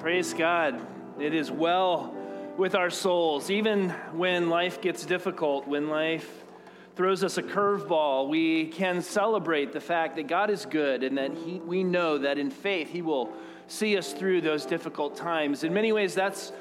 Praise God. It is well with our souls. Even when life gets difficult, when life throws us a curveball, we can celebrate the fact that God is good and that he, we know that in faith He will see us through those difficult times. In many ways, that's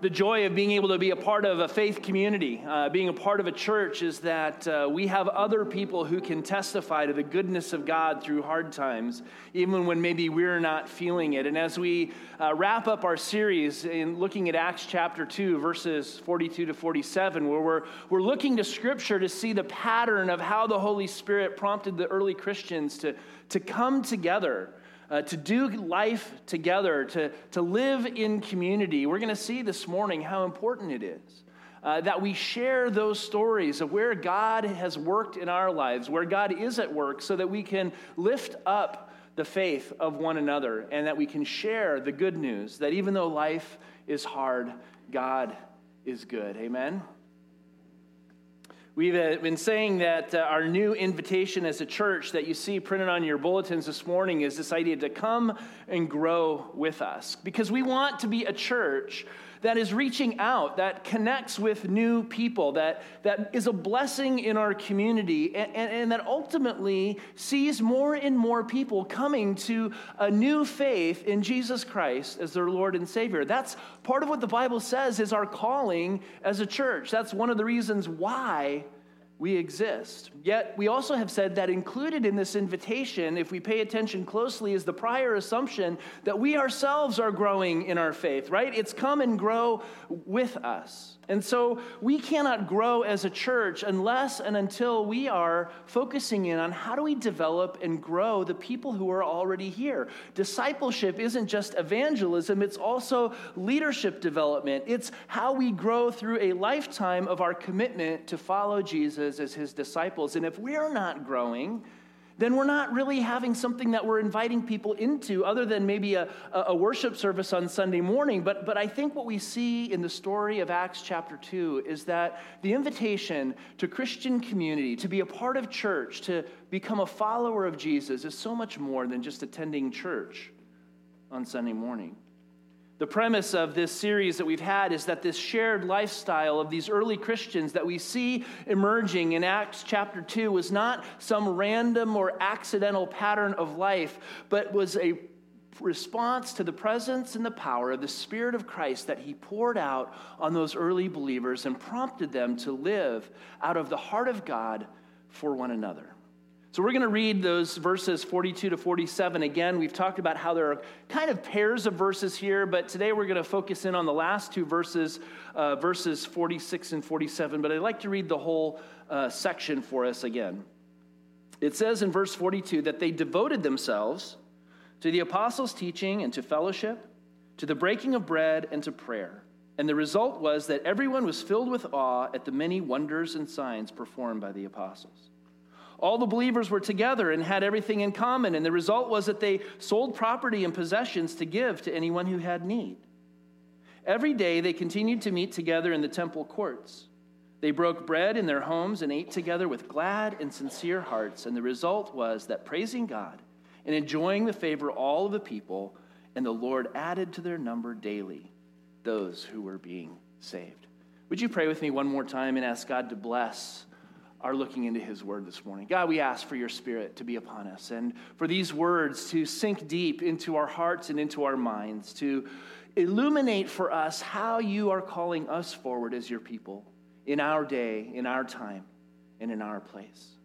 the joy of being able to be a part of a faith community, uh, being a part of a church, is that uh, we have other people who can testify to the goodness of God through hard times, even when maybe we're not feeling it. And as we uh, wrap up our series in looking at Acts chapter 2, verses 42 to 47, where we're, we're looking to Scripture to see the pattern of how the Holy Spirit prompted the early Christians to, to come together uh, to do life together, to, to live in community. We're going to see this morning how important it is. Uh, that we share those stories of where God has worked in our lives, where God is at work, so that we can lift up the faith of one another and that we can share the good news that even though life is hard, God is good. Amen? We've uh, been saying that uh, our new invitation as a church that you see printed on your bulletins this morning is this idea to come and grow with us. Because we want to be a church that is reaching out, that connects with new people, that, that is a blessing in our community, and, and, and, that ultimately sees more and more people coming to a new faith in Jesus Christ as their Lord and Savior. That's part of what the Bible says is our calling as a church. That's one of the reasons why we exist. Yet, we also have said that included in this invitation, if we pay attention closely, is the prior assumption that we ourselves are growing in our faith, right? It's come and grow with us. And so we cannot grow as a church unless and until we are focusing in on how do we develop and grow the people who are already here. Discipleship isn't just evangelism, it's also leadership development. It's how we grow through a lifetime of our commitment to follow Jesus as his disciples. And if we're not growing, then we're not really having something that we're inviting people into other than maybe a, a worship service on Sunday morning. But, but I think what we see in the story of Acts chapter 2 is that the invitation to Christian community, to be a part of church, to become a follower of Jesus, is so much more than just attending church on Sunday morning. The premise of this series that we've had is that this shared lifestyle of these early Christians that we see emerging in Acts chapter 2 was not some random or accidental pattern of life, but was a response to the presence and the power of the Spirit of Christ that He poured out on those early believers and prompted them to live out of the heart of God for one another. So we're going to read those verses 42 to 47 again. We've talked about how there are kind of pairs of verses here, but today we're going to focus in on the last two verses, uh, verses 46 and 47. But I'd like to read the whole uh, section for us again. It says in verse 42 that they devoted themselves to the apostles' teaching and to fellowship, to the breaking of bread and to prayer. And the result was that everyone was filled with awe at the many wonders and signs performed by the apostles. All the believers were together and had everything in common, and the result was that they sold property and possessions to give to anyone who had need. Every day they continued to meet together in the temple courts. They broke bread in their homes and ate together with glad and sincere hearts, and the result was that praising God and enjoying the favor of all of the people, and the Lord added to their number daily those who were being saved. Would you pray with me one more time and ask God to bless? Are looking into his word this morning. God, we ask for your spirit to be upon us and for these words to sink deep into our hearts and into our minds, to illuminate for us how you are calling us forward as your people in our day, in our time, and in our place.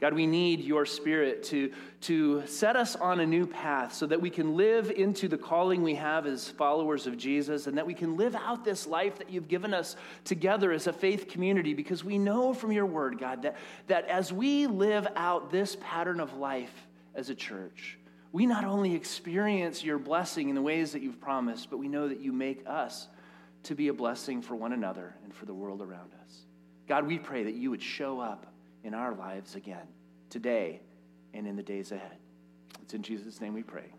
God, we need your spirit to, to set us on a new path so that we can live into the calling we have as followers of Jesus and that we can live out this life that you've given us together as a faith community because we know from your word, God, that, that as we live out this pattern of life as a church, we not only experience your blessing in the ways that you've promised, but we know that you make us to be a blessing for one another and for the world around us. God, we pray that you would show up in our lives again, today and in the days ahead. It's in Jesus' name we pray.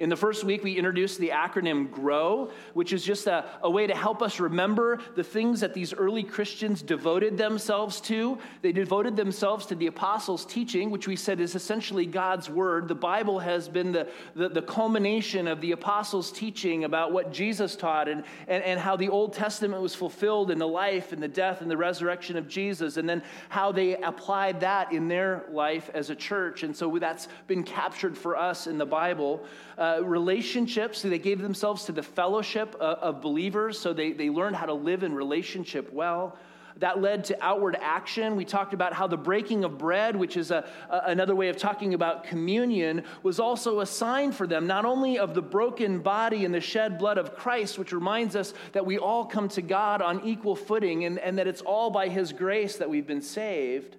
In the first week, we introduced the acronym GROW, which is just a, a, way to help us remember the things that these early Christians devoted themselves to. They devoted themselves to the apostles' teaching, which we said is essentially God's word. The Bible has been the, the, the culmination of the apostles' teaching about what Jesus taught and, and, and how the Old Testament was fulfilled in the life and the death and the resurrection of Jesus, and then how they applied that in their life as a church. And so that's been captured for us in the Bible. Uh, Uh, relationships, so they gave themselves to the fellowship of, of believers, so they, they learned how to live in relationship well. That led to outward action. We talked about how the breaking of bread, which is a, a, another way of talking about communion, was also a sign for them, not only of the broken body and the shed blood of Christ, which reminds us that we all come to God on equal footing and, and that it's all by His grace that we've been saved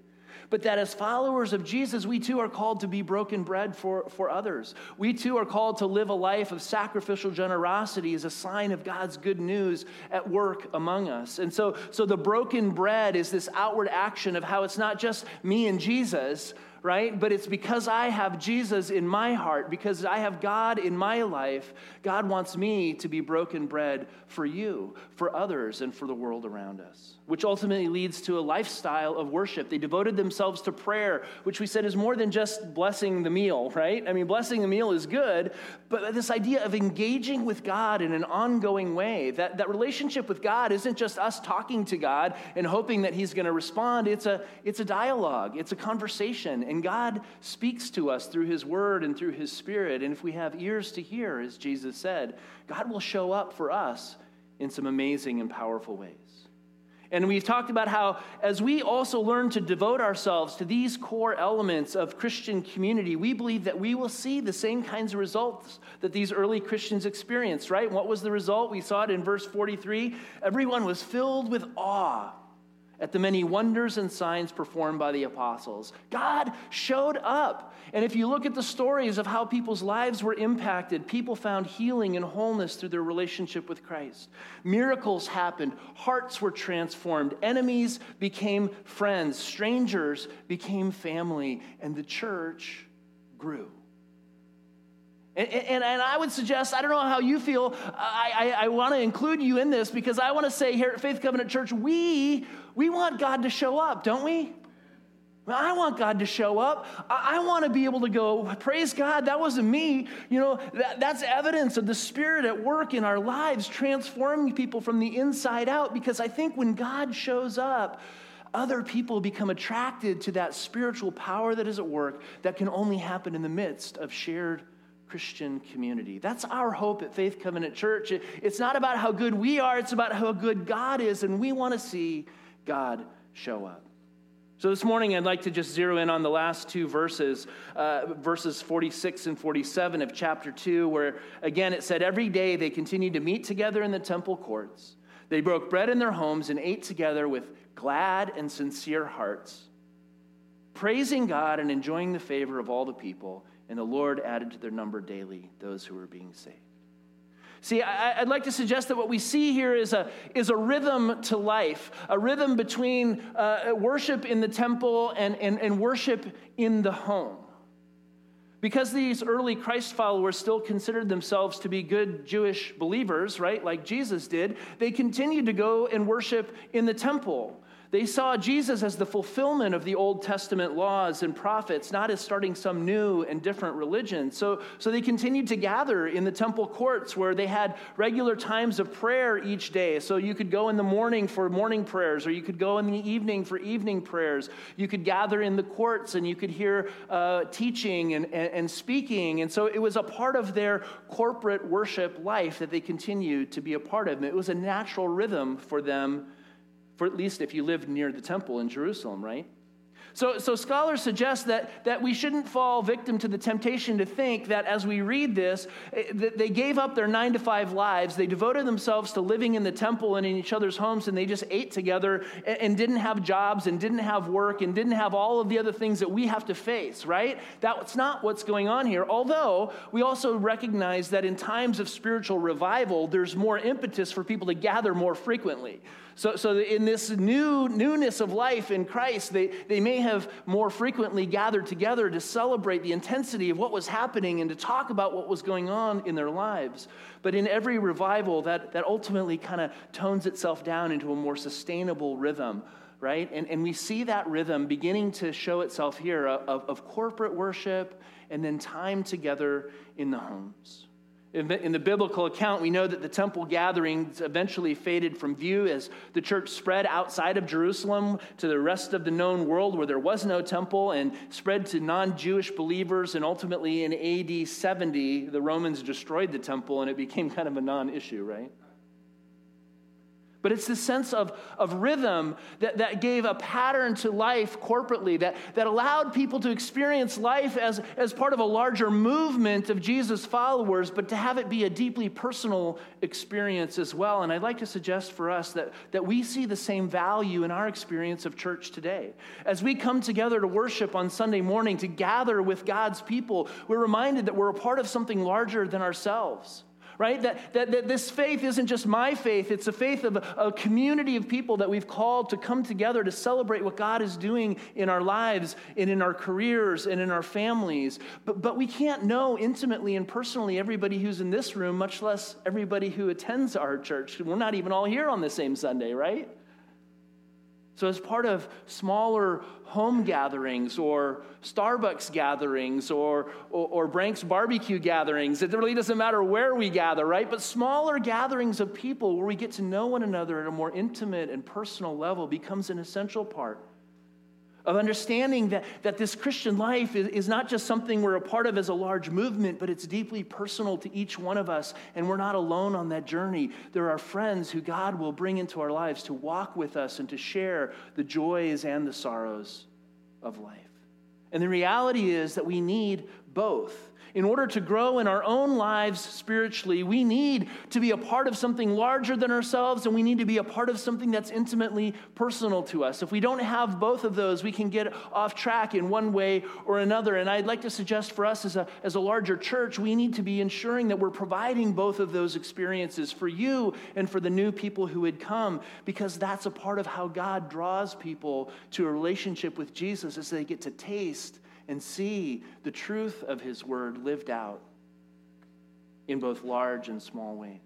but that as followers of Jesus, we too are called to be broken bread for, for others. We too are called to live a life of sacrificial generosity as a sign of God's good news at work among us. And so, so the broken bread is this outward action of how it's not just me and Jesus, right? But it's because I have Jesus in my heart, because I have God in my life, God wants me to be broken bread for you, for others, and for the world around us, which ultimately leads to a lifestyle of worship. They devoted themselves to prayer, which we said is more than just blessing the meal, right? I mean, blessing the meal is good, but this idea of engaging with God in an ongoing way, that, that relationship with God isn't just us talking to God and hoping that He's going to respond. It's a, it's a dialogue, it's a conversation and God speaks to us through His Word and through His Spirit. And if we have ears to hear, as Jesus said, God will show up for us in some amazing and powerful ways. And we've talked about how, as we also learn to devote ourselves to these core elements of Christian community, we believe that we will see the same kinds of results that these early Christians experienced, right? What was the result? We saw it in verse 43. Everyone was filled with awe at the many wonders and signs performed by the apostles. God showed up. And if you look at the stories of how people's lives were impacted, people found healing and wholeness through their relationship with Christ. Miracles happened, hearts were transformed, enemies became friends, strangers became family, and the church grew. And, and, and, I would suggest, I don't know how you feel, I, I, I want to include you in this because I want to say here at Faith Covenant Church, we, we want God to show up, don't we? I want God to show up. I, I want to be able to go, praise God, that wasn't me. You know, that, that's evidence of the Spirit at work in our lives, transforming people from the inside out. Because I think when God shows up, other people become attracted to that spiritual power that is at work that can only happen in the midst of shared Christian community. That's our hope at Faith Covenant Church. It's not about how good we are, it's about how good God is, and we want to see God show up. So this morning, I'd like to just zero in on the last two verses, uh, verses 46 and 47 of chapter 2, where again it said, Every day they continued to meet together in the temple courts. They broke bread in their homes and ate together with glad and sincere hearts, praising God and enjoying the favor of all the people and the Lord added to their number daily those who were being saved. See, I, would like to suggest that what we see here is a, is a rhythm to life, a rhythm between uh, worship in the temple and, and, and worship in the home. Because these early Christ followers still considered themselves to be good Jewish believers, right, like Jesus did, they continued to go and worship in the temple. They saw Jesus as the fulfillment of the Old Testament laws and prophets, not as starting some new and different religion. So, so they continued to gather in the temple courts where they had regular times of prayer each day. So you could go in the morning for morning prayers, or you could go in the evening for evening prayers. You could gather in the courts and you could hear uh, teaching and, and, and speaking. And so it was a part of their corporate worship life that they continued to be a part of. And it was a natural rhythm for them for at least if you lived near the temple in Jerusalem, right? So, so scholars suggest that, that we shouldn't fall victim to the temptation to think that as we read this, eh, that they gave up their nine to five lives, they devoted themselves to living in the temple and in each other's homes, and they just ate together and, and didn't have jobs and didn't have work and didn't have all of the other things that we have to face, right? That's not what's going on here. Although we also recognize that in times of spiritual revival, there's more impetus for people to gather more frequently. So, so in this new newness of life in Christ, they, they may have more frequently gathered together to celebrate the intensity of what was happening and to talk about what was going on in their lives. But in every revival, that, that ultimately kind of tones itself down into a more sustainable rhythm, right? And, and we see that rhythm beginning to show itself here uh, of, of corporate worship and then time together in the homes. In the biblical account, we know that the temple gatherings eventually faded from view as the church spread outside of Jerusalem to the rest of the known world where there was no temple and spread to non Jewish believers. And ultimately, in AD 70, the Romans destroyed the temple and it became kind of a non issue, right? But it's the sense of, of rhythm that, that gave a pattern to life corporately, that, that allowed people to experience life as, as part of a larger movement of Jesus' followers, but to have it be a deeply personal experience as well. And I'd like to suggest for us that, that we see the same value in our experience of church today. As we come together to worship on Sunday morning, to gather with God's people, we're reminded that we're a part of something larger than ourselves right? That, that, that this faith isn't just my faith, it's a faith of a, a community of people that we've called to come together to celebrate what God is doing in our lives and in our careers and in our families. But, but we can't know intimately and personally everybody who's in this room, much less everybody who attends our church. We're not even all here on the same Sunday, right? So, as part of smaller home gatherings or Starbucks gatherings or, or, or, Brank's barbecue gatherings, it really doesn't matter where we gather, right? But smaller gatherings of people where we get to know one another at a more intimate and personal level becomes an essential part of understanding that, that this Christian life is, is not just something we're a part of as a large movement, but it's deeply personal to each one of us, and we're not alone on that journey. There are friends who God will bring into our lives to walk with us and to share the joys and the sorrows of life. And the reality is that we need both in order to grow in our own lives spiritually, we need to be a part of something larger than ourselves, and we need to be a part of something that's intimately personal to us. If we don't have both of those, we can get off track in one way or another. And I'd like to suggest for us as a, as a larger church, we need to be ensuring that we're providing both of those experiences for you and for the new people who would come, because that's a part of how God draws people to a relationship with Jesus as they get to taste and see the truth of his word lived out in both large and small ways.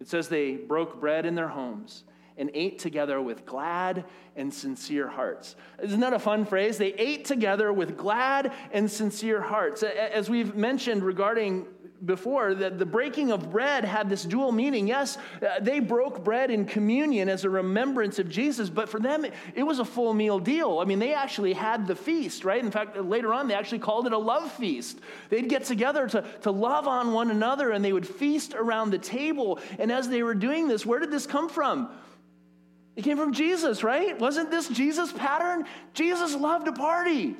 It says they broke bread in their homes and ate together with glad and sincere hearts. Isn't that a fun phrase? They ate together with glad and sincere hearts. As we've mentioned regarding before that the breaking of bread had this dual meaning. Yes, uh, they broke bread in communion as a remembrance of Jesus, but for them, it was a full meal deal. I mean, they actually had the feast, right? In fact, later on, they actually called it a love feast. They'd get together to, to love on one another and they would feast around the table. And as they were doing this, where did this come from? It came from Jesus, right? Wasn't this Jesus' pattern? Jesus loved to party.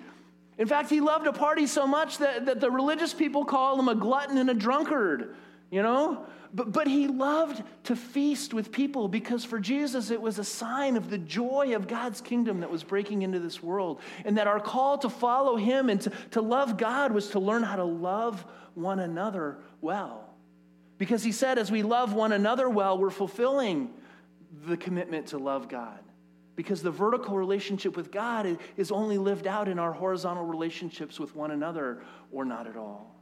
In fact, he loved to party so much that, that the religious people call him a glutton and a drunkard, you know? But, but he loved to feast with people because for Jesus it was a sign of the joy of God's kingdom that was breaking into this world. And that our call to follow him and to, to love God was to learn how to love one another well. Because he said, as we love one another well, we're fulfilling the commitment to love God because the vertical relationship with God is only lived out in our horizontal relationships with one another or not at all.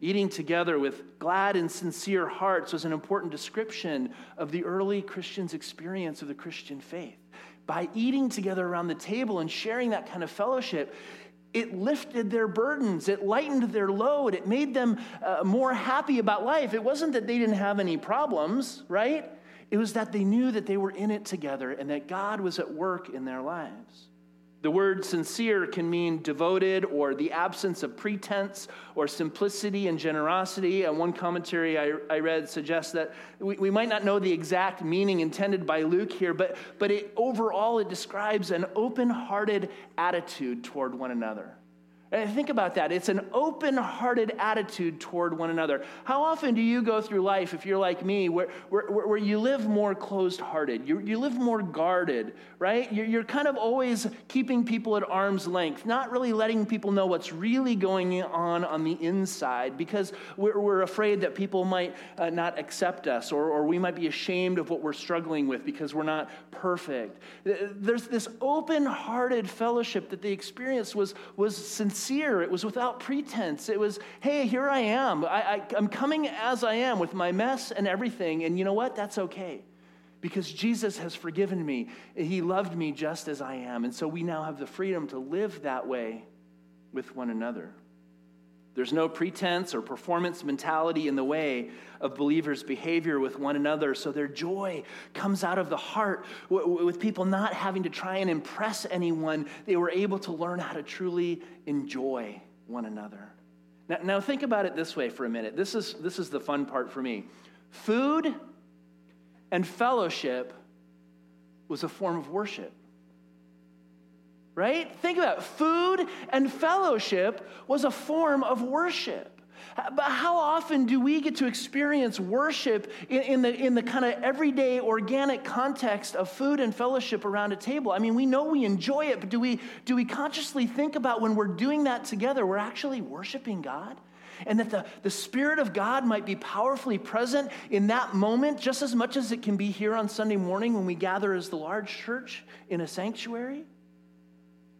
Eating together with glad and sincere hearts was an important description of the early Christians' experience of the Christian faith. By eating together around the table and sharing that kind of fellowship, it lifted their burdens, it lightened their load, it made them uh, more happy about life. It wasn't that they didn't have any problems, right? It was that they knew that they were in it together and that God was at work in their lives. The word sincere can mean devoted or the absence of pretense or simplicity and generosity. And one commentary I, I read suggests that we, we, might not know the exact meaning intended by Luke here, but, but it, overall it describes an open hearted attitude toward one another think about that. It's an open hearted attitude toward one another. How often do you go through life, if you're like me, where, where, where you live more closed hearted? You, you live more guarded, right? You're, you're kind of always keeping people at arm's length, not really letting people know what's really going on on the inside because we're, we're afraid that people might uh, not accept us or, or we might be ashamed of what we're struggling with because we're not perfect. There's this open hearted fellowship that the experience was, was sincere sincere. It was without pretense. It was, hey, here I am. I, I, am coming as I am with my mess and everything. And you know what? That's okay because Jesus has forgiven me. He loved me just as I am. And so we now have the freedom to live that way with one another. There's no pretense or performance mentality in the way of believers' behavior with one another. So their joy comes out of the heart with people not having to try and impress anyone. They were able to learn how to truly enjoy one another. Now, now think about it this way for a minute. This is, this is the fun part for me. Food and fellowship was a form of worship right? Think about it. Food and fellowship was a form of worship. But how often do we get to experience worship in, in the, in the kind of everyday organic context of food and fellowship around a table? I mean, we know we enjoy it, but do we, do we consciously think about when we're doing that together, we're actually worshiping God? And that the, the Spirit of God might be powerfully present in that moment just as much as it can be here on Sunday morning when we gather as the large church in a sanctuary?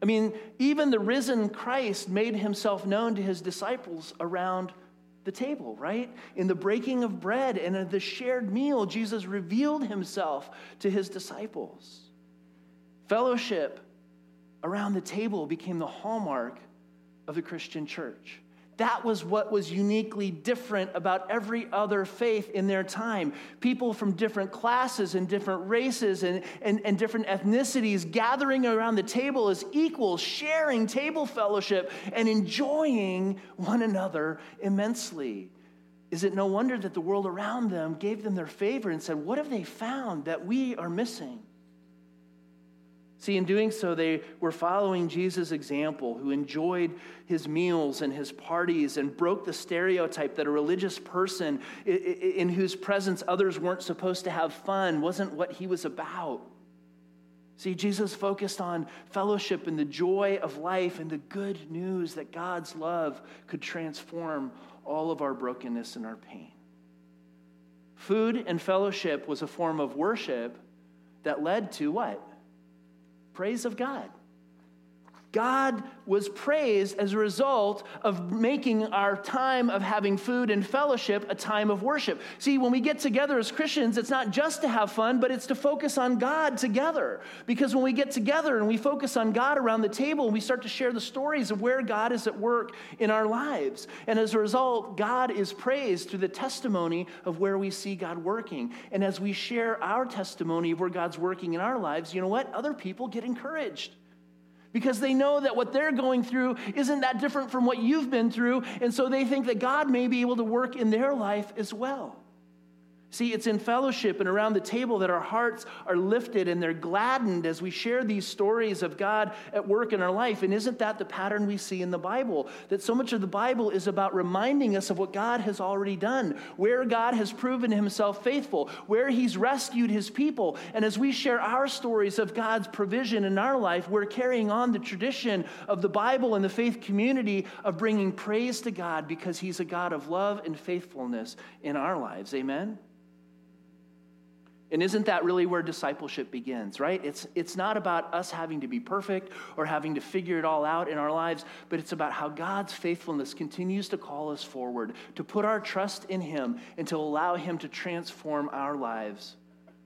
I mean, even the risen Christ made himself known to his disciples around the table, right? In the breaking of bread and in the shared meal, Jesus revealed himself to his disciples. Fellowship around the table became the hallmark of the Christian church. That was what was uniquely different about every other faith in their time. People from different classes and different races and, and, and different ethnicities gathering around the table as equals, sharing table fellowship and enjoying one another immensely. Is it no wonder that the world around them gave them their favor and said, What have they found that we are missing? See, in doing so, they were following Jesus' example, who enjoyed his meals and his parties and broke the stereotype that a religious person in whose presence others weren't supposed to have fun wasn't what he was about. See, Jesus focused on fellowship and the joy of life and the good news that God's love could transform all of our brokenness and our pain. Food and fellowship was a form of worship that led to what? Praise of God. God was praised as a result of making our time of having food and fellowship a time of worship. See, when we get together as Christians, it's not just to have fun, but it's to focus on God together. Because when we get together and we focus on God around the table, we start to share the stories of where God is at work in our lives. And as a result, God is praised through the testimony of where we see God working. And as we share our testimony of where God's working in our lives, you know what? Other people get encouraged because they know that what they're going through isn't that different from what you've been through. And so they think that God may be able to work in their life as well. See, it's in fellowship and around the table that our hearts are lifted and they're gladdened as we share these stories of God at work in our life. And isn't that the pattern we see in the Bible? That so much of the Bible is about reminding us of what God has already done, where God has proven himself faithful, where he's rescued his people. And as we share our stories of God's provision in our life, we're carrying on the tradition of the Bible and the faith community of bringing praise to God because he's a God of love and faithfulness in our lives. Amen? And isn't that really where discipleship begins, right? It's, it's not about us having to be perfect or having to figure it all out in our lives, but it's about how God's faithfulness continues to call us forward, to put our trust in Him, and to allow Him to transform our lives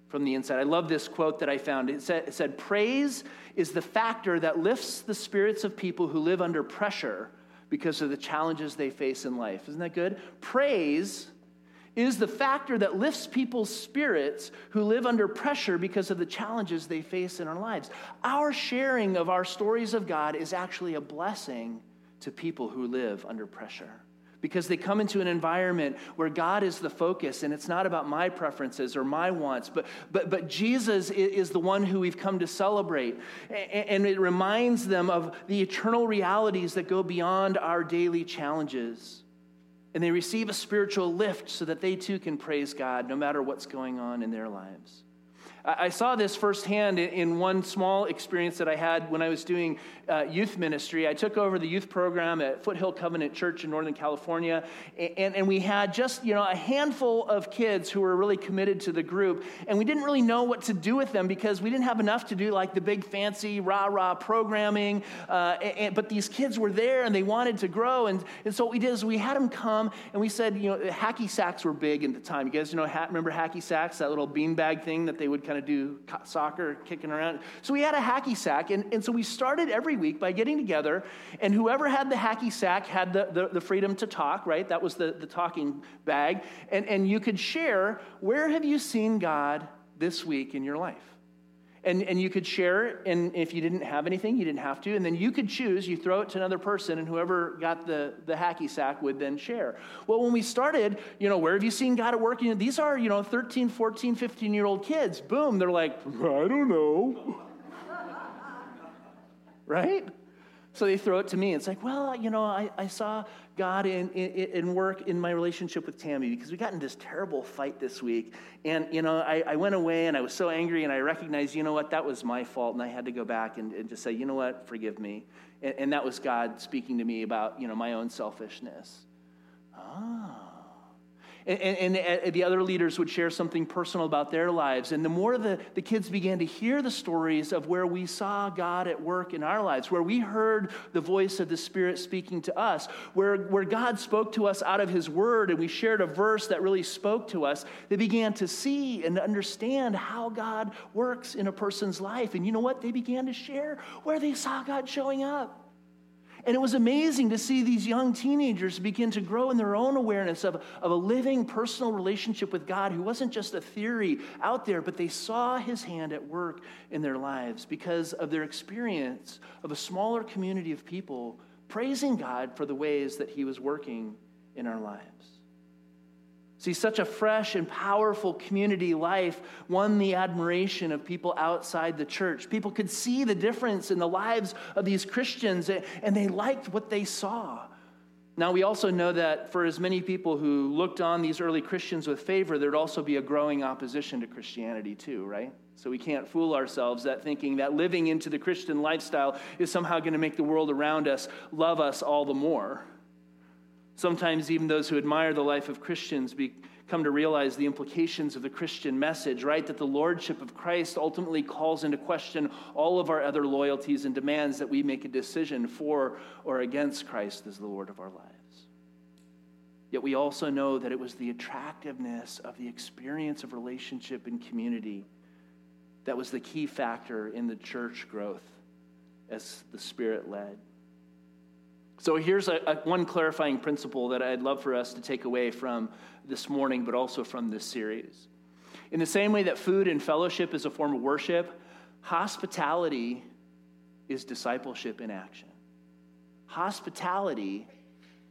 from the inside. I love this quote that I found. It said, it said Praise is the factor that lifts the spirits of people who live under pressure because of the challenges they face in life. Isn't that good? Praise is the factor that lifts people's spirits who live under pressure because of the challenges they face in our lives. Our sharing of our stories of God is actually a blessing to people who live under pressure because they come into an environment where God is the focus and it's not about my preferences or my wants, but, but, but Jesus is the one who we've come to celebrate. And it reminds them of the eternal realities that go beyond our daily challenges. And they receive a spiritual lift so that they too can praise God no matter what's going on in their lives. I saw this firsthand in one small experience that I had when I was doing uh, youth ministry. I took over the youth program at Foothill Covenant Church in Northern California, and, and we had just you know a handful of kids who were really committed to the group, and we didn't really know what to do with them because we didn't have enough to do like the big fancy rah rah programming. Uh, and, but these kids were there and they wanted to grow, and, and so what we did is we had them come and we said, you know, hacky sacks were big at the time. You guys you know remember hacky sacks, that little beanbag thing that they would kind of do soccer, kicking around. So we had a hacky sack, and, and so we started every week by getting together, and whoever had the hacky sack had the, the, the freedom to talk, right? That was the, the talking bag. And, and you could share where have you seen God this week in your life? And, and you could share, it and if you didn't have anything, you didn't have to. And then you could choose, you throw it to another person, and whoever got the, the hacky sack would then share. Well, when we started, you know, where have you seen God at work? You know, these are, you know, 13, 14, 15 year old kids. Boom, they're like, I don't know. right? So they throw it to me. It's like, well, you know, I, I saw God in, in, in, work in my relationship with Tammy because we got in this terrible fight this week. And, you know, I, I went away and I was so angry and I recognized, you know what, that was my fault. And I had to go back and, and just say, you know what, forgive me. And, and that was God speaking to me about, you know, my own selfishness. Ah. And, and, and, uh, the other leaders would share something personal about their lives. And the more the, the kids began to hear the stories of where we saw God at work in our lives, where we heard the voice of the Spirit speaking to us, where, where God spoke to us out of His Word and we shared a verse that really spoke to us, they began to see and understand how God works in a person's life. And you know what? They began to share where they saw God showing up. And it was amazing to see these young teenagers begin to grow in their own awareness of, of a living personal relationship with God who wasn't just a theory out there, but they saw his hand at work in their lives because of their experience of a smaller community of people praising God for the ways that he was working in our lives. See, such a fresh and powerful community life won the admiration of people outside the church. People could see the difference in the lives of these Christians, and they liked what they saw. Now, we also know that for as many people who looked on these early Christians with favor, there'd also be a growing opposition to Christianity, too, right? So we can't fool ourselves that thinking that living into the Christian lifestyle is somehow going to make the world around us love us all the more. Sometimes even those who admire the life of Christians be, come to realize the implications of the Christian message, right? That the lordship of Christ ultimately calls into question all of our other loyalties and demands that we make a decision for or against Christ as the Lord of our lives. Yet we also know that it was the attractiveness of the experience of relationship and community that was the key factor in the church growth as the Spirit led. So here's a, a, one clarifying principle that I'd love for us to take away from this morning, but also from this series. In the same way that food and fellowship is a form of worship, hospitality is discipleship in action. Hospitality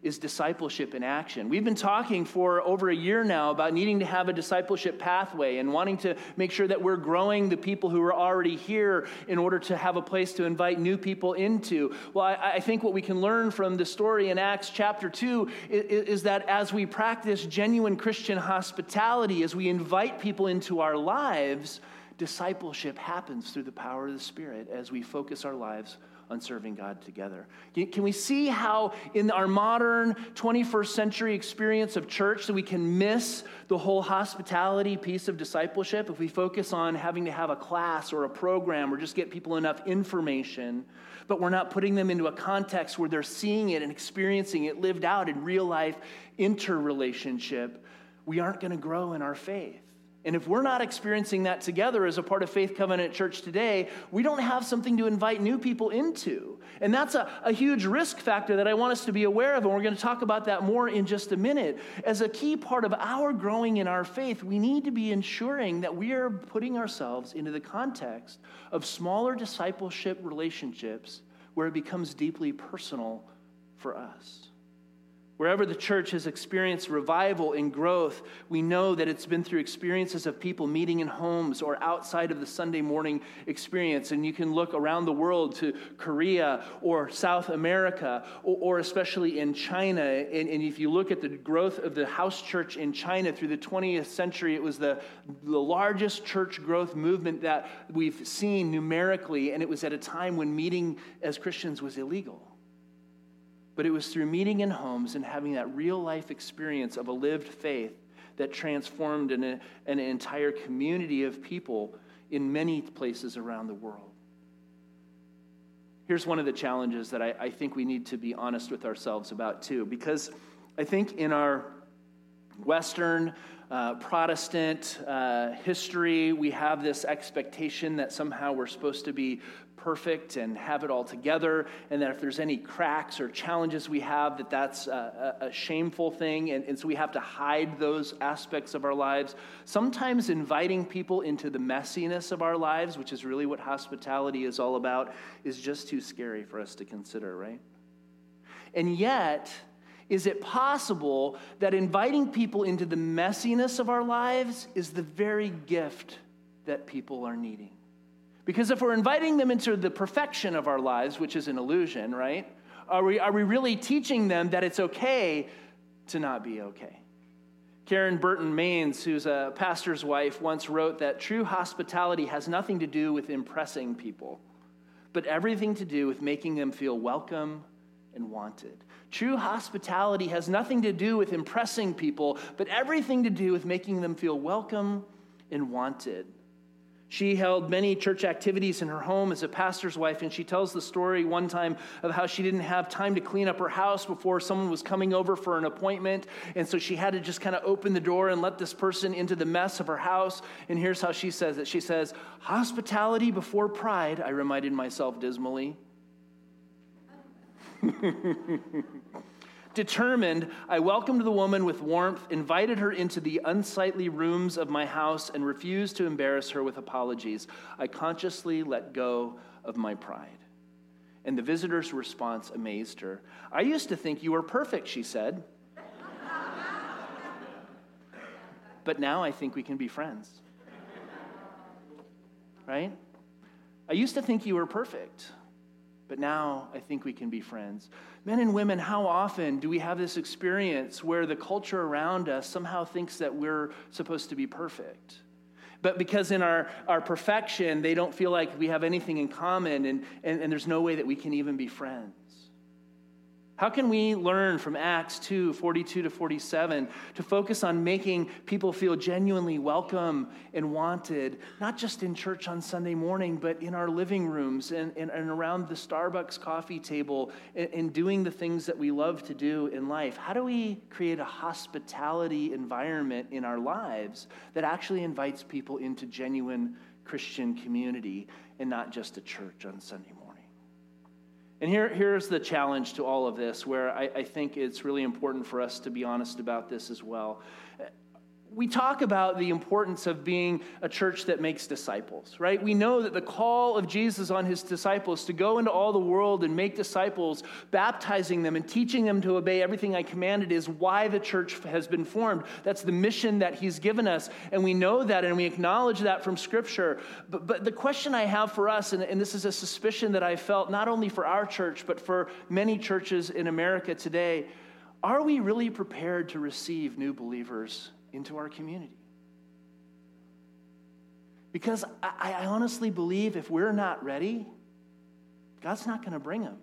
is discipleship in action. We've been talking for over a year now about needing to have a discipleship pathway and wanting to make sure that we're growing the people who are already here in order to have a place to invite new people into. Well, I, I think what we can learn from the story in Acts chapter 2 is, is that as we practice genuine Christian hospitality, as we invite people into our lives, discipleship happens through the power of the Spirit as we focus our lives on serving God together. Can we see how, in our modern 21st century experience of church, that we can miss the whole hospitality piece of discipleship if we focus on having to have a class or a program or just get people enough information, but we're not putting them into a context where they're seeing it and experiencing it lived out in real life interrelationship? We aren't going to grow in our faith. And if we're not experiencing that together as a part of Faith Covenant Church today, we don't have something to invite new people into. And that's a, a huge risk factor that I want us to be aware of. And we're going to talk about that more in just a minute. As a key part of our growing in our faith, we need to be ensuring that we are putting ourselves into the context of smaller discipleship relationships where it becomes deeply personal for us Wherever the church has experienced revival and growth, we know that it's been through experiences of people meeting in homes or outside of the Sunday morning experience. And you can look around the world to Korea or South America or, or especially in China. And, and, if you look at the growth of the house church in China through the 20th century, it was the, the largest church growth movement that we've seen numerically. And it was at a time when meeting as Christians was illegal. But it was through meeting in homes and having that real life experience of a lived faith that transformed an, an entire community of people in many places around the world. Here's one of the challenges that I, I think we need to be honest with ourselves about, too, because I think in our Western uh, Protestant uh, history, we have this expectation that somehow we're supposed to be perfect and have it all together, and that if there's any cracks or challenges we have, that that's a, a shameful thing, and, and so we have to hide those aspects of our lives. Sometimes inviting people into the messiness of our lives, which is really what hospitality is all about, is just too scary for us to consider, right? And yet, is it possible that inviting people into the messiness of our lives is the very gift that people are needing? Because if we're inviting them into the perfection of our lives, which is an illusion, right? Are we, are we really teaching them that it's okay to not be okay? Karen Burton Mains, who's a pastor's wife, once wrote that true hospitality has nothing to do with impressing people, but everything to do with making them feel welcome and wanted. True hospitality has nothing to do with impressing people, but everything to do with making them feel welcome and wanted. She held many church activities in her home as a pastor's wife, and she tells the story one time of how she didn't have time to clean up her house before someone was coming over for an appointment. And so she had to just kind of open the door and let this person into the mess of her house. And here's how she says it She says, Hospitality before pride, I reminded myself dismally. Determined, I welcomed the woman with warmth, invited her into the unsightly rooms of my house, and refused to embarrass her with apologies. I consciously let go of my pride. And the visitor's response amazed her. I used to think you were perfect, she said. but now I think we can be friends. Right? I used to think you were perfect, but now I think we can be friends. Men and women, how often do we have this experience where the culture around us somehow thinks that we're supposed to be perfect? But because in our, our perfection, they don't feel like we have anything in common, and, and, and there's no way that we can even be friends. How can we learn from Acts 2 42 to 47 to focus on making people feel genuinely welcome and wanted, not just in church on Sunday morning, but in our living rooms and, and, and around the Starbucks coffee table and, and doing the things that we love to do in life? How do we create a hospitality environment in our lives that actually invites people into genuine Christian community and not just a church on Sunday morning? And here, here's the challenge to all of this, where I, I think it's really important for us to be honest about this as well we talk about the importance of being a church that makes disciples, right? We know that the call of Jesus on his disciples to go into all the world and make disciples, baptizing them and teaching them to obey everything I commanded is why the church has been formed. That's the mission that he's given us. And we know that and we acknowledge that from Scripture. But, but the question I have for us, and, and this is a suspicion that I felt not only for our church, but for many churches in America today, are we really prepared to receive new believers into our community. Because I, I honestly believe if we're not ready, God's not going to bring them.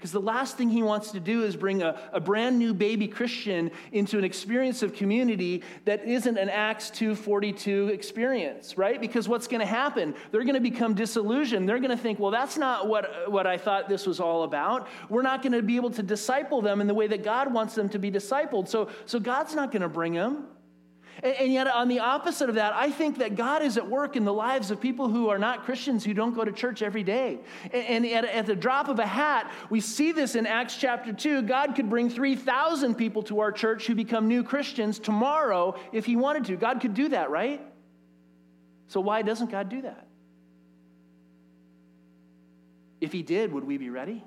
Because the last thing he wants to do is bring a, a brand new baby Christian into an experience of community that isn't an Acts 242 experience, right? Because what's going to happen? They're going to become disillusioned. They're going to think, well, that's not what, what I thought this was all about. We're not going to be able to disciple them in the way that God wants them to be discipled. So, so God's not going to bring them. And, and yet, on the opposite of that, I think that God is at work in the lives of people who are not Christians who don't go to church every day. And, and at, at the drop of a hat, we see this in Acts chapter 2. God could bring 3,000 people to our church who become new Christians tomorrow if He wanted to. God could do that, right? So, why doesn't God do that? If He did, would we be ready?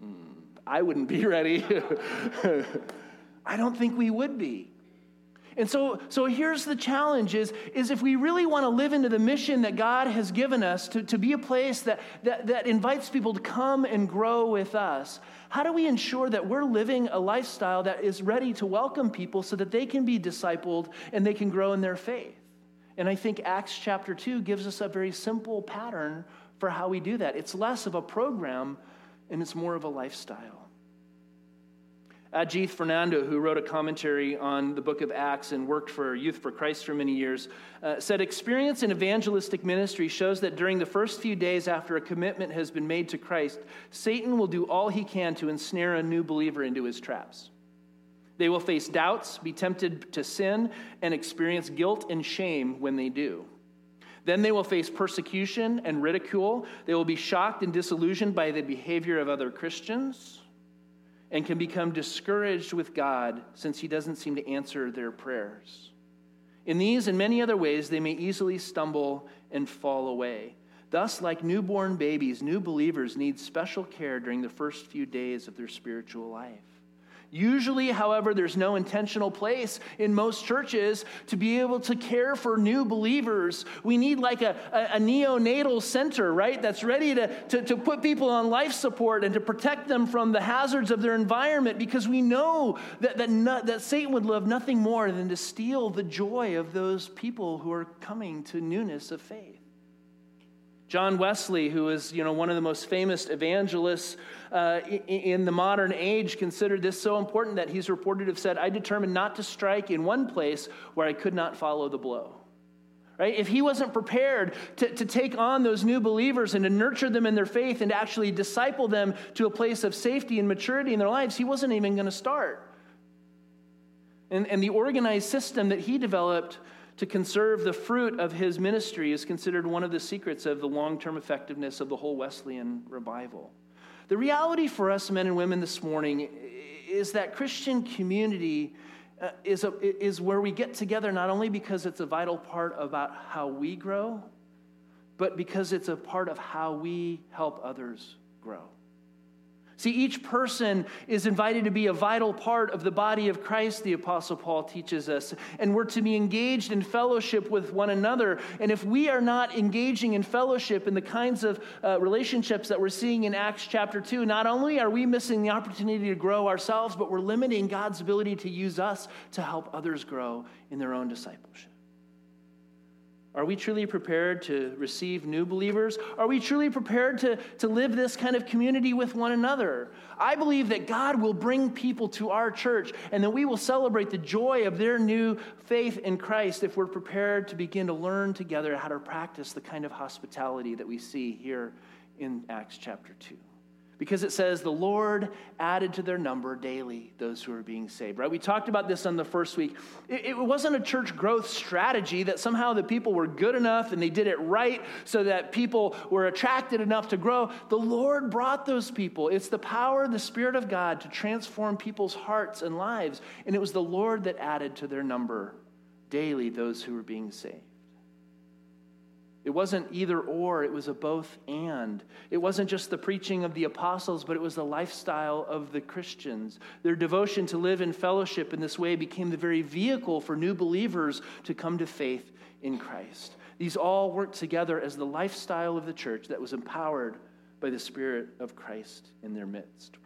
Hmm, I wouldn't be ready. I don't think we would be. And so, so here's the challenge is, is if we really want to live into the mission that God has given us to, to be a place that, that, that invites people to come and grow with us, how do we ensure that we're living a lifestyle that is ready to welcome people so that they can be discipled and they can grow in their faith? And I think Acts chapter 2 gives us a very simple pattern for how we do that. It's less of a program and it's more of a lifestyle. Ajith Fernando, who wrote a commentary on the book of Acts and worked for Youth for Christ for many years, uh, said experience in evangelistic ministry shows that during the first few days after a commitment has been made to Christ, Satan will do all he can to ensnare a new believer into his traps. They will face doubts, be tempted to sin, and experience guilt and shame when they do. Then they will face persecution and ridicule. They will be shocked and disillusioned by the behavior of other Christians and can become discouraged with God since He doesn't seem to answer their prayers. In these and many other ways, they may easily stumble and fall away. Thus, like newborn babies, new believers need special care during the first few days of their spiritual life. Usually, however, there's no intentional place in most churches to be able to care for new believers. We need like a, a, a neonatal center, right? That's ready to, to, to put people on life support and to protect them from the hazards of their environment because we know that, that, not, that Satan would love nothing more than to steal the joy of those people who are coming to newness of faith. John Wesley, who is you know, one of the most famous evangelists uh, in the modern age, considered this so important that he's reported to have said, I determined not to strike in one place where I could not follow the blow. Right? If he wasn't prepared to, to take on those new believers and to nurture them in their faith and to actually disciple them to a place of safety and maturity in their lives, he wasn't even going to start. And, and the organized system that he developed to conserve the fruit of his ministry is considered one of the secrets of the long term effectiveness of the whole Wesleyan revival. The reality for us men and women this morning is that Christian community uh, is, a, is where we get together not only because it's a vital part about how we grow, but because it's a part of how we help others grow. See, each person is invited to be a vital part of the body of Christ, the Apostle Paul teaches us. And we're to be engaged in fellowship with one another. And if we are not engaging in fellowship in the kinds of uh, relationships that we're seeing in Acts chapter 2, not only are we missing the opportunity to grow ourselves, but we're limiting God's ability to use us to help others grow in their own discipleship. Are we truly prepared to receive new believers? Are we truly prepared to, to live this kind of community with one another? I believe that God will bring people to our church and that we will celebrate the joy of their new faith in Christ if we're prepared to begin to learn together how to practice the kind of hospitality that we see here in Acts chapter 2 because it says the Lord added to their number daily those who are being saved, right? We talked about this on the first week. It, it, wasn't a church growth strategy that somehow the people were good enough and they did it right so that people were attracted enough to grow. The Lord brought those people. It's the power of the Spirit of God to transform people's hearts and lives. And it was the Lord that added to their number daily those who were being saved. It wasn't either or, it was a both and. It wasn't just the preaching of the apostles, but it was the lifestyle of the Christians. Their devotion to live in fellowship in this way became the very vehicle for new believers to come to faith in Christ. These all worked together as the lifestyle of the church that was empowered by the Spirit of Christ in their midst.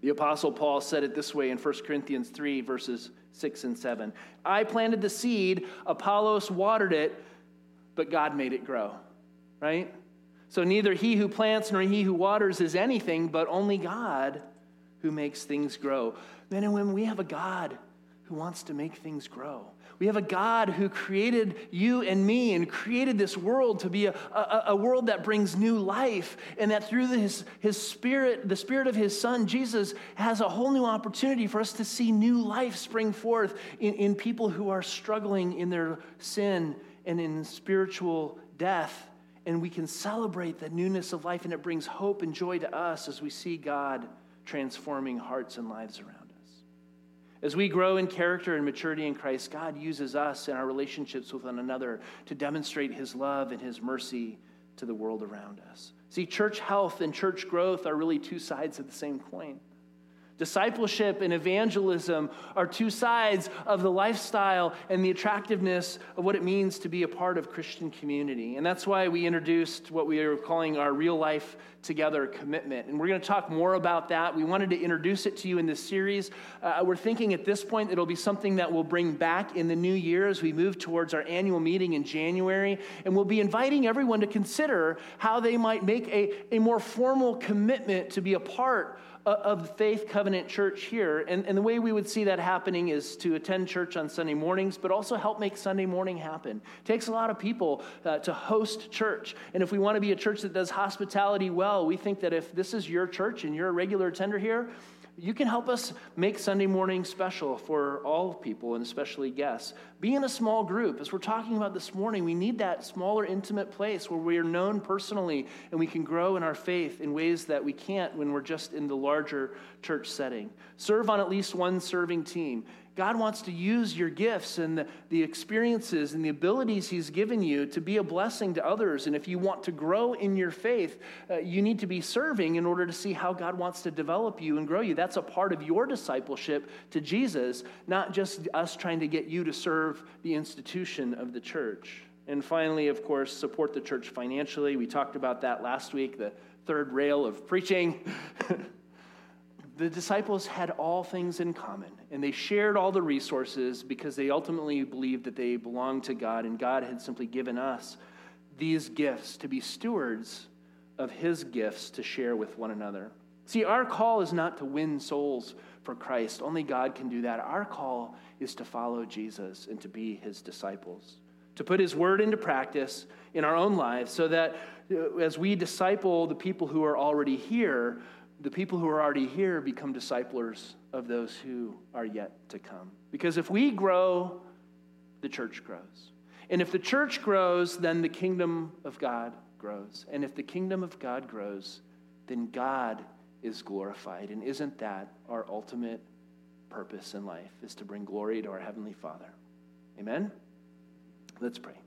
The Apostle Paul said it this way in 1 Corinthians 3, verses 6 and 7. I planted the seed, Apollos watered it but God made it grow, right? So neither he who plants nor he who waters is anything, but only God who makes things grow. Men and women, we have a God who wants to make things grow. We have a God who created you and me and created this world to be a, a, a world that brings new life, and that through his, his spirit, the spirit of his son, Jesus, has a whole new opportunity for us to see new life spring forth in, in people who are struggling in their sin and in spiritual death. And we can celebrate the newness of life, and it brings hope and joy to us as we see God transforming hearts and lives around us. As we grow in character and maturity in Christ, God uses us in our relationships with one another to demonstrate His love and His mercy to the world around us. See, church health and church growth are really two sides of the same coin. Discipleship and evangelism are two sides of the lifestyle and the attractiveness of what it means to be a part of Christian community. And that's why we introduced what we are calling our real life together commitment. And we're going to talk more about that. We wanted to introduce it to you in this series. Uh, we're thinking at this point it'll be something that we'll bring back in the new year as we move towards our annual meeting in January. And we'll be inviting everyone to consider how they might make a, a more formal commitment to be a part of Faith Covenant Church here. And, and the way we would see that happening is to attend church on Sunday mornings, but also help make Sunday morning happen. It takes a lot of people uh, to host church. And if we want to be a church that does hospitality well, we think that if this is your church and you're a regular attender here, you can help us make Sunday morning special for all people and especially guests. Be in a small group. As we're talking about this morning, we need that smaller, intimate place where we are known personally and we can grow in our faith in ways that we can't when we're just in the larger church setting. Serve on at least one serving team. God wants to use your gifts and the, the, experiences and the abilities He's given you to be a blessing to others. And if you want to grow in your faith, uh, you need to be serving in order to see how God wants to develop you and grow you. That's a part of your discipleship to Jesus, not just us trying to get you to serve the institution of the church. And finally, of course, support the church financially. We talked about that last week, the third rail of preaching. the disciples had all things in common, and they shared all the resources because they ultimately believed that they belonged to God, and God had simply given us these gifts to be stewards of His gifts to share with one another. See, our call is not to win souls for Christ, only God can do that. Our call is to follow Jesus and to be His disciples, to put His word into practice in our own lives so that uh, as we disciple the people who are already here, the people who are already here become disciplers of those who are yet to come. Because if we grow, the church grows. And if the church grows, then the kingdom of God grows. And if the kingdom of God grows, then God is glorified. And isn't that our ultimate purpose in life is to bring glory to our heavenly Father? Amen. Let's pray.